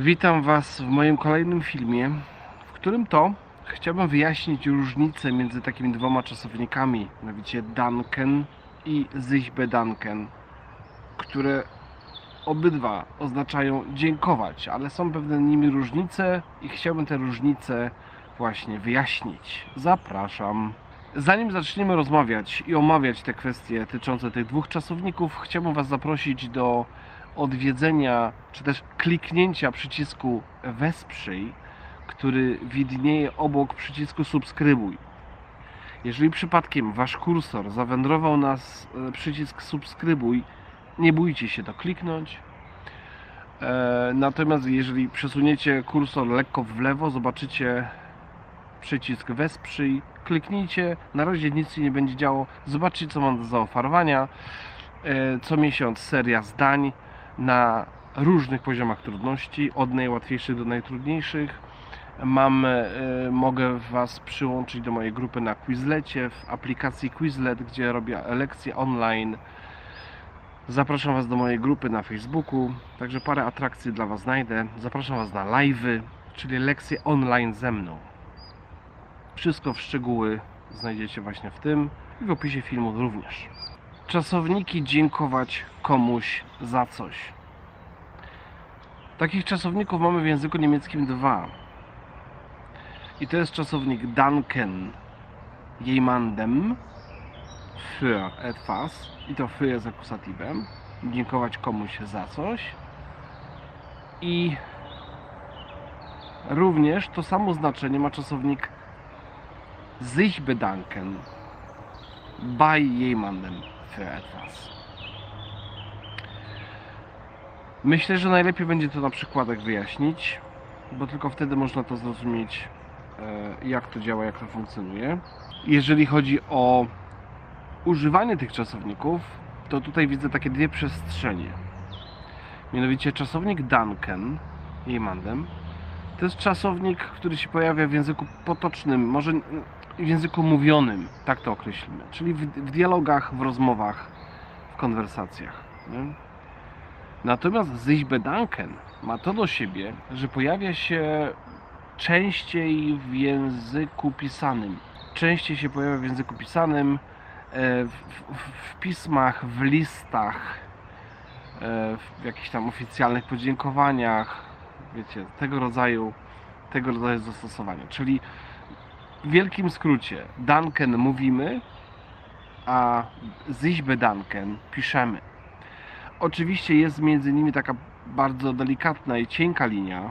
Witam Was w moim kolejnym filmie, w którym to chciałbym wyjaśnić różnicę między takimi dwoma czasownikami, mianowicie Danken i Sichbe Danken, które obydwa oznaczają dziękować, ale są pewne nimi różnice i chciałbym te różnice właśnie wyjaśnić. Zapraszam. Zanim zaczniemy rozmawiać i omawiać te kwestie dotyczące tych dwóch czasowników, chciałbym Was zaprosić do odwiedzenia, czy też kliknięcia przycisku Wesprzyj, który widnieje obok przycisku Subskrybuj. Jeżeli przypadkiem Wasz kursor zawędrował na e, przycisk Subskrybuj, nie bójcie się to kliknąć. E, Natomiast jeżeli przesuniecie kursor lekko w lewo, zobaczycie przycisk Wesprzyj, kliknijcie, na razie nic się nie będzie działo, zobaczcie co mam do zaoferowania. E, Co miesiąc seria zdań na różnych poziomach trudności, od najłatwiejszych do najtrudniejszych. Mam, e, mogę Was przyłączyć do mojej grupy na Quizlecie, w aplikacji Quizlet, gdzie robię lekcje online. Zapraszam Was do mojej grupy na Facebooku, także parę atrakcji dla Was znajdę. Zapraszam Was na live'y, czyli lekcje online ze mną. Wszystko w szczegóły znajdziecie właśnie w tym i w opisie filmu również. Czasowniki dziękować komuś za coś. Takich czasowników mamy w języku niemieckim dwa. I to jest czasownik danken jemandem für etwas i to für jest akusatywem. Dziękować komuś za coś. I również to samo znaczenie ma czasownik sich bedanken bei jemandem für etwas. Myślę, że najlepiej będzie to na przykładach wyjaśnić, bo tylko wtedy można to zrozumieć, e, jak to działa, jak to funkcjonuje. Jeżeli chodzi o używanie tych czasowników, to tutaj widzę takie dwie przestrzenie. Mianowicie czasownik Danken, jemandem, to jest czasownik, który się pojawia w języku potocznym, może w języku mówionym, tak to określimy, czyli w, w dialogach, w rozmowach, w konwersacjach. Nie? Natomiast sich bedanken ma to do siebie, że pojawia się częściej w języku pisanym. Częściej się pojawia w języku pisanym, e, w, w, w pismach, w listach, e, w jakichś tam oficjalnych podziękowaniach, wiecie, tego rodzaju, tego rodzaju zastosowania. Czyli w wielkim skrócie, Danken mówimy, a sich bedanken piszemy. Oczywiście jest między nimi taka bardzo delikatna i cienka linia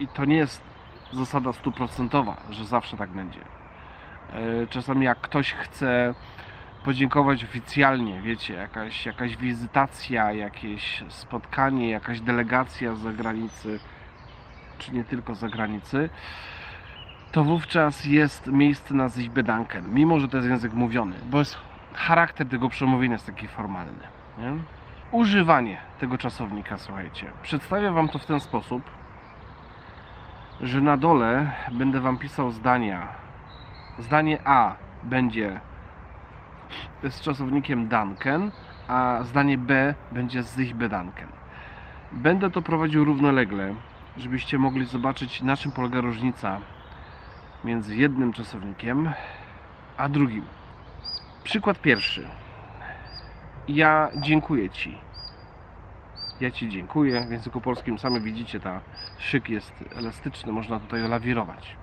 i to nie jest zasada stuprocentowa, że zawsze tak będzie. E, Czasami jak ktoś chce podziękować oficjalnie, wiecie, jakaś, jakaś wizytacja, jakieś spotkanie, jakaś delegacja z zagranicy, czy nie tylko z zagranicy, to wówczas jest miejsce na sich bedanken, mimo że to jest język mówiony, bo jest charakter tego przemówienia jest taki formalny. Nie? Używanie tego czasownika, słuchajcie, przedstawię Wam to w ten sposób, że na dole będę Wam pisał zdania. Zdanie A będzie z czasownikiem danken, a zdanie B będzie z bedanken. Będę to prowadził równolegle, żebyście mogli zobaczyć na czym polega różnica między jednym czasownikiem a drugim. Przykład pierwszy. Ja dziękuję Ci. Ja Ci dziękuję. W języku polskim sami widzicie, ta szyk jest elastyczny, można tutaj lawirować.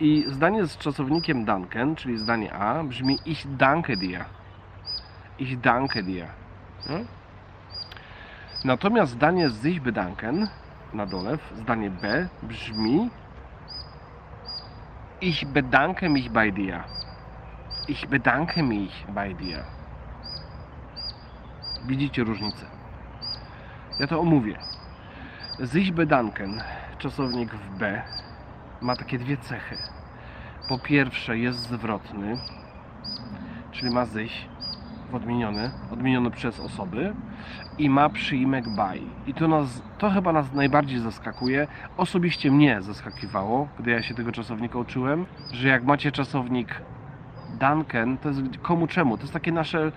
I zdanie z czasownikiem danken, czyli zdanie A, brzmi ich danke dir. Ich danke dir. No? Natomiast zdanie z sich bedanken na dole, zdanie B, brzmi Ich bedanke mich bei dir. Ich bedanke mich bei dir. Widzicie różnicę. Ja to omówię. Sich bedanken, czasownik w B, ma takie dwie cechy. Po pierwsze jest zwrotny, czyli ma w odmieniony, odmieniony przez osoby i ma przyimek by. I to, nas, to chyba nas najbardziej zaskakuje. Osobiście mnie zaskakiwało, gdy ja się tego czasownika uczyłem, że jak macie czasownik Duncan, to jest komu czemu? To jest takie nasze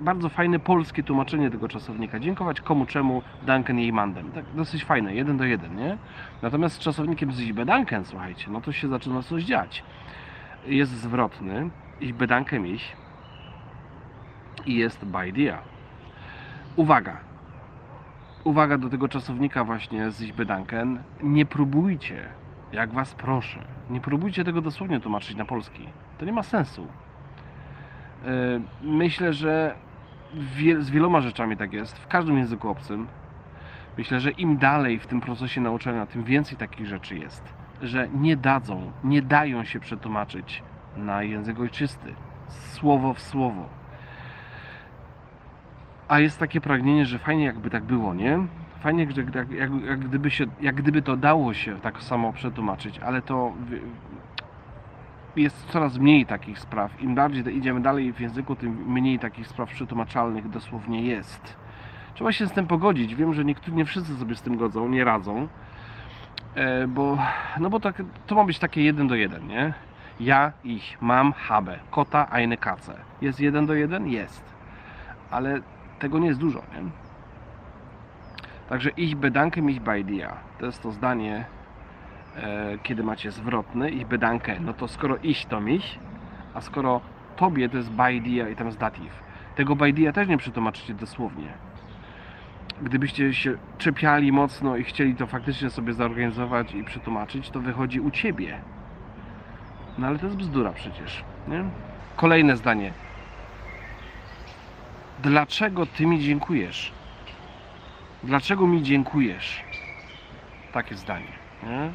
bardzo fajne polskie tłumaczenie tego czasownika. Dziękować komu, czemu, danken jej mandem. Tak dosyć fajne, jeden do jeden, nie? Natomiast z czasownikiem z ich bedanken, słuchajcie, no to się zaczyna coś dziać. Jest zwrotny, ich bedanken ich i jest by dia. Uwaga, uwaga do tego czasownika właśnie z ich bedanken. Nie próbujcie, jak was proszę, nie próbujcie tego dosłownie tłumaczyć na polski. To nie ma sensu. Yy, Myślę, że z wieloma rzeczami tak jest, w każdym języku obcym. Myślę, że im dalej w tym procesie nauczania, tym więcej takich rzeczy jest, że nie dadzą, nie dają się przetłumaczyć na język ojczysty, słowo w słowo. A jest takie pragnienie, że fajnie jakby tak było, nie? Fajnie, jak, jak, jak, gdyby się, jak gdyby to dało się tak samo przetłumaczyć, ale to jest coraz mniej takich spraw. Im bardziej idziemy dalej w języku, tym mniej takich spraw przetłumaczalnych dosłownie jest. Trzeba się z tym pogodzić. Wiem, że niektórzy, nie wszyscy sobie z tym godzą, nie radzą. E, bo, no bo tak, to ma być takie jeden do jeden, nie? Ja, ich, mam, habe, kota, eine Katze. Jest jeden do jeden? Jest. Ale tego nie jest dużo, nie? Także ich bedanke mich bei dir. To jest to zdanie, e, kiedy macie zwrotny, ich bedanke. No to skoro ich to mich, a skoro tobie to jest by dia i tam jest dative. Tego by dia też nie przetłumaczycie dosłownie. Gdybyście się czepiali mocno i chcieli to faktycznie sobie zorganizować i przetłumaczyć, to wychodzi u ciebie. No ale to jest bzdura przecież, nie? Kolejne zdanie. Dlaczego ty mi dziękujesz? Dlaczego mi dziękujesz? Takie zdanie. Nie?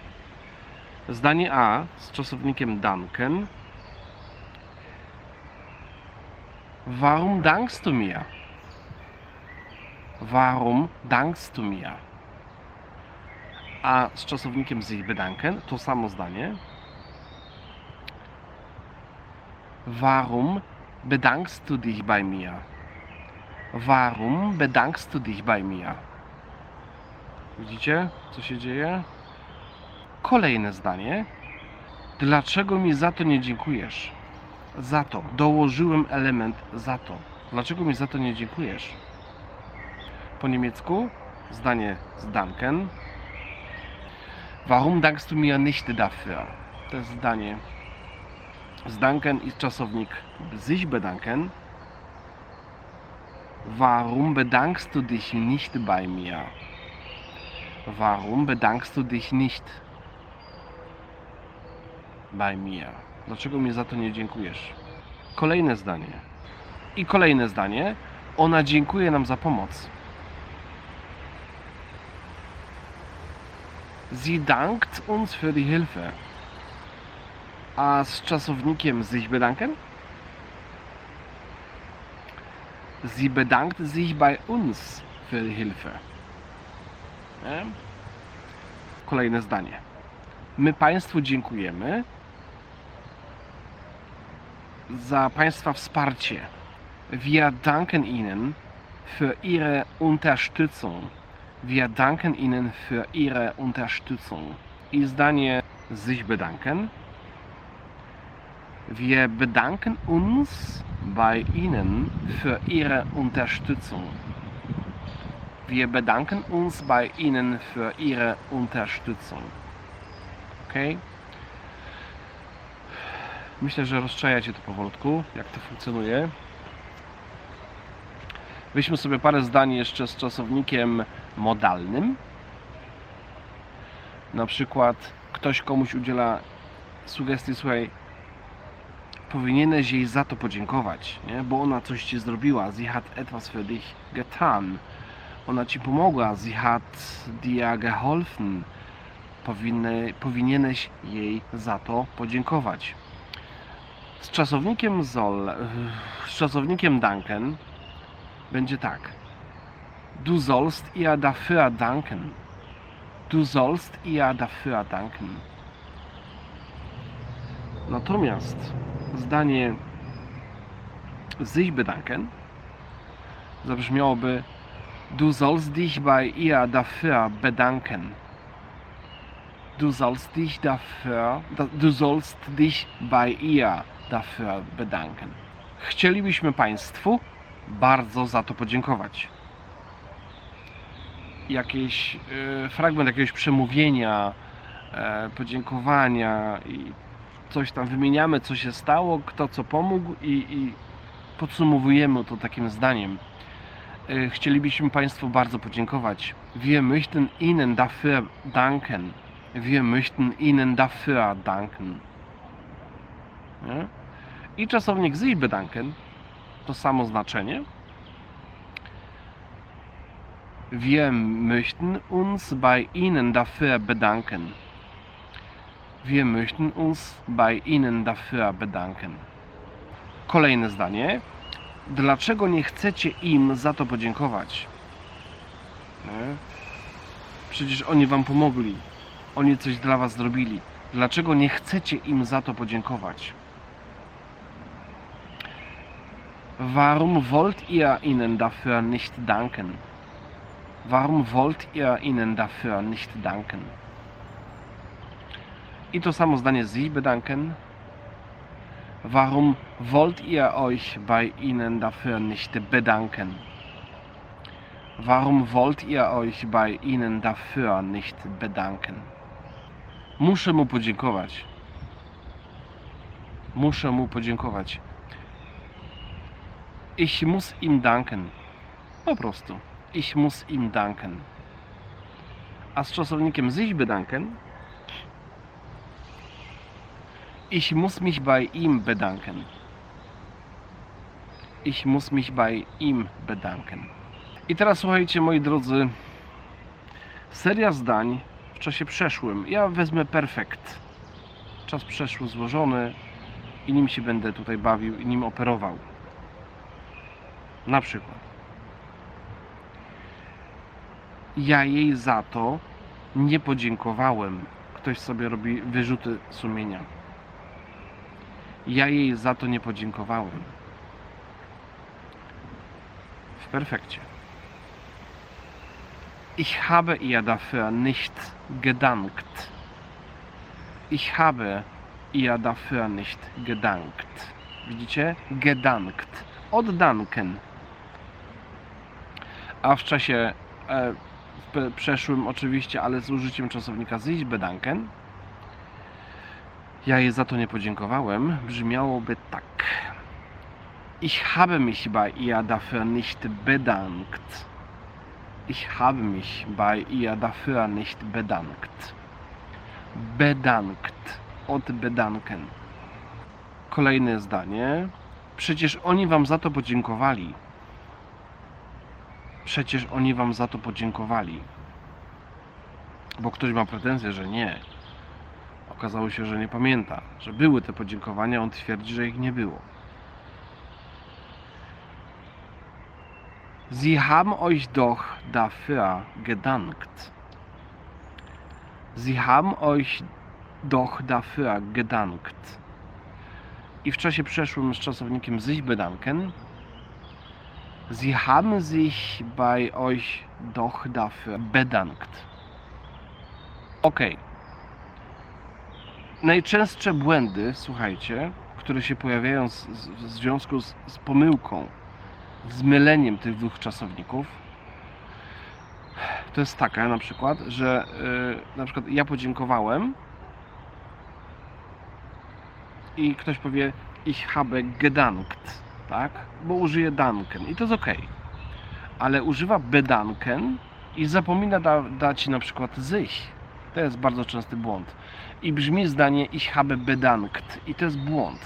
Zdanie A z czasownikiem danken. Warum dankst du mir? Warum dankst du mir? A z czasownikiem sich bedanken to samo zdanie. Warum bedankst du dich bei mir? Warum bedankst du dich bei mir? Widzicie, co się dzieje? Kolejne zdanie. Dlaczego mi za to nie dziękujesz? Za to. Dołożyłem element za to. Dlaczego mi za to nie dziękujesz? Po niemiecku zdanie z danken. Warum dankst du mir nicht dafür? To jest zdanie z danken i czasownik sich bedanken. Warum bedankst du dich nicht bei mir? Warum bedankst du dich nicht bei mir? Dlaczego mi za to nie dziękujesz? Kolejne zdanie. I kolejne zdanie. Ona dziękuje nam za pomoc. Sie dankt uns für die Hilfe. A z czasownikiem sich bedanken? Sie bedankt sich bei uns für die Hilfe. Nie? Kolejne zdanie. My Państwu dziękujemy za Państwa wsparcie. Wir danken Ihnen für Ihre Unterstützung. Wir danken Ihnen für Ihre Unterstützung. I zdanie sich bedanken. Wir bedanken uns bei Ihnen für Ihre Unterstützung. Wir bedanken uns bei Ihnen für Ihre Unterstützung. Ok? Myślę, że rozczajacie to powolutku, jak to funkcjonuje. Weźmy sobie parę zdań jeszcze z czasownikiem modalnym. Na przykład ktoś komuś udziela sugestii, słuchaj, powinieneś jej za to podziękować, nie? bo ona coś ci zrobiła. Sie hat etwas für dich getan. Ona ci pomogła. Sie hat dir geholfen. Powinny, powinieneś jej za to podziękować. Z czasownikiem soll, z czasownikiem danken będzie tak. Du sollst ihr dafür danken. Du sollst ihr dafür danken. Natomiast zdanie sich bedanken zabrzmiałoby Du sollst dich bei ihr dafür bedanken. Du sollst dich dafür, da- du sollst dich bei ihr dafür bedanken. Chcielibyśmy Państwu bardzo za to podziękować. Jakiś e, fragment jakiegoś przemówienia, e, podziękowania i coś tam wymieniamy, co się stało, kto co pomógł i, i podsumowujemy to takim zdaniem. E, Chcielibyśmy Państwu bardzo podziękować. Wir möchten Ihnen dafür danken. Wir möchten Ihnen dafür danken. Nie? I czasownik sich bedanken to samo znaczenie. Wir möchten uns bei Ihnen dafür bedanken. Wir möchten uns bei Ihnen dafür bedanken. Kolejne zdanie. Dlaczego nie chcecie im za to podziękować? Nie? Przecież oni wam pomogli. Oni coś dla was zrobili. Dlaczego nie chcecie im za to podziękować? Warum wollt ihr ihnen dafür nicht danken? Warum wollt ihr ihnen dafür nicht danken? I to samo zdanie Sie bedanken. Warum wollt ihr euch bei ihnen dafür nicht bedanken? Warum wollt ihr euch bei ihnen dafür nicht bedanken? Muszę mu podziękować. Muszę mu podziękować. Ich muss ihm danken. Po prostu. Ich muss ihm danken. A z czasownikiem sich bedanken Ich muss mich bei ihm bedanken. Ich muss mich bei ihm bedanken. I teraz słuchajcie, moi drodzy, seria zdań w czasie przeszłym. Ja wezmę perfekt. Czas przeszły złożony i nim się będę tutaj bawił i nim operował. Na przykład. Ja jej za to nie podziękowałem. Ktoś sobie robi wyrzuty sumienia. Ja jej za to nie podziękowałem. W perfekcie. Ich habe ihr dafür nicht gedankt. Ich habe ihr dafür nicht gedankt. Widzicie? Gedankt. Od danken. A w czasie e, w przeszłym oczywiście, ale z użyciem czasownika sich bedanken ja jej za to nie podziękowałem, brzmiałoby tak. Ich habe mich bei ihr dafür nicht bedankt. Ich habe mich bei ihr dafür nicht bedankt. Bedankt. Od bedanken. Kolejne zdanie. Przecież oni wam za to podziękowali. Przecież oni wam za to podziękowali. Bo ktoś ma pretensję, że nie. Okazało się, że nie pamięta, że były te podziękowania, on twierdzi, że ich nie było. Sie haben euch doch dafür gedankt. Sie haben euch doch dafür gedankt. I w czasie przeszłym z czasownikiem sich bedanken. Sie haben sich bei euch doch dafür bedankt. Okej najczęstsze błędy, słuchajcie, które się pojawiają z, z, w związku z, z pomyłką, z myleniem tych dwóch czasowników, to jest taka na przykład, że y, na przykład ja podziękowałem i ktoś powie ich habe gedankt, tak? Bo użyje danken i to jest ok. Ale używa bedanken i zapomina da, dać na przykład sich. To jest bardzo częsty błąd i brzmi zdanie ich habe bedankt i to jest błąd.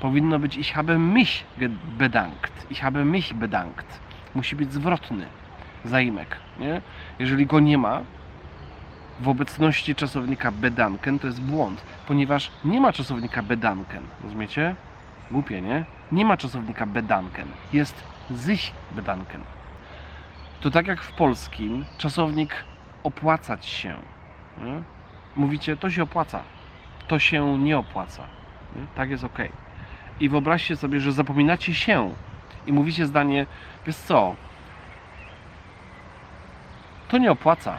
Powinno być ich habe mich bedankt. Ich habe mich bedankt. Musi być zwrotny zaimek, nie? Jeżeli go nie ma w obecności czasownika bedanken, to jest błąd, ponieważ nie ma czasownika bedanken. Rozumiecie? Głupie, nie? Nie ma czasownika bedanken. Jest sich bedanken. To tak jak w polskim czasownik opłacać się. Nie? Mówicie, to się opłaca, to się nie opłaca. Nie? Tak jest ok. I wyobraźcie sobie, że zapominacie się i mówicie zdanie, wiesz co, to nie opłaca.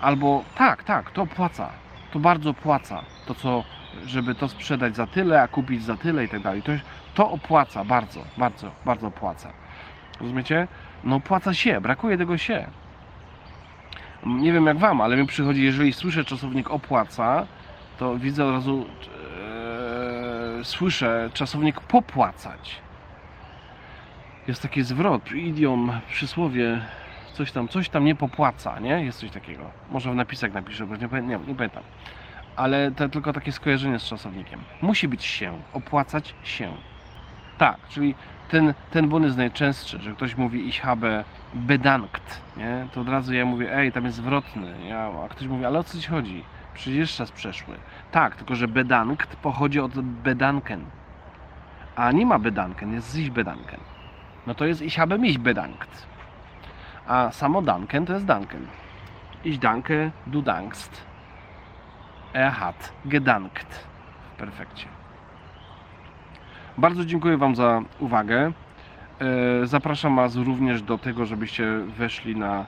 Albo tak, tak, to opłaca, to bardzo opłaca to, co żeby to sprzedać za tyle, a kupić za tyle i tak dalej. To, to opłaca bardzo, bardzo, bardzo opłaca. Rozumiecie? No opłaca się, brakuje tego się. Nie wiem jak wam, ale mi przychodzi, jeżeli słyszę czasownik opłaca, to widzę od razu, e, słyszę czasownik popłacać. Jest taki zwrot, idiom, przysłowie, coś tam, coś tam nie popłaca, nie? Jest coś takiego. Może w napisach napiszę, bo nie, nie, nie pamiętam. Ale to tylko takie skojarzenie z czasownikiem. Musi być się, opłacać się. Tak, czyli ten, ten błąd jest najczęstszy, że ktoś mówi ich habe bedankt, nie? To od razu ja mówię, ej, tam jest zwrotny, ja, a ktoś mówi, ale o co ci chodzi? Przecież czas przeszły. Tak, tylko że bedankt pochodzi od bedanken. A nie ma bedanken, jest sich bedanken. No to jest ich habe mich bedankt. A samo danken to jest danken. Ich danke, du dankst. Er hat gedankt. W perfekcie. Bardzo dziękuję Wam za uwagę. E, Zapraszam Was również do tego, żebyście weszli na,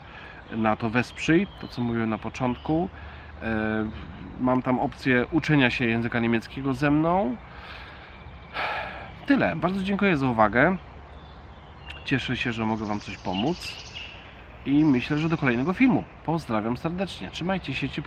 na to Wesprzyj, to co mówiłem na początku. E, Mam tam opcję uczenia się języka niemieckiego ze mną. Tyle. Bardzo dziękuję za uwagę. Cieszę się, że mogę Wam coś pomóc. I myślę, że do kolejnego filmu. Pozdrawiam serdecznie. Trzymajcie się ciepło.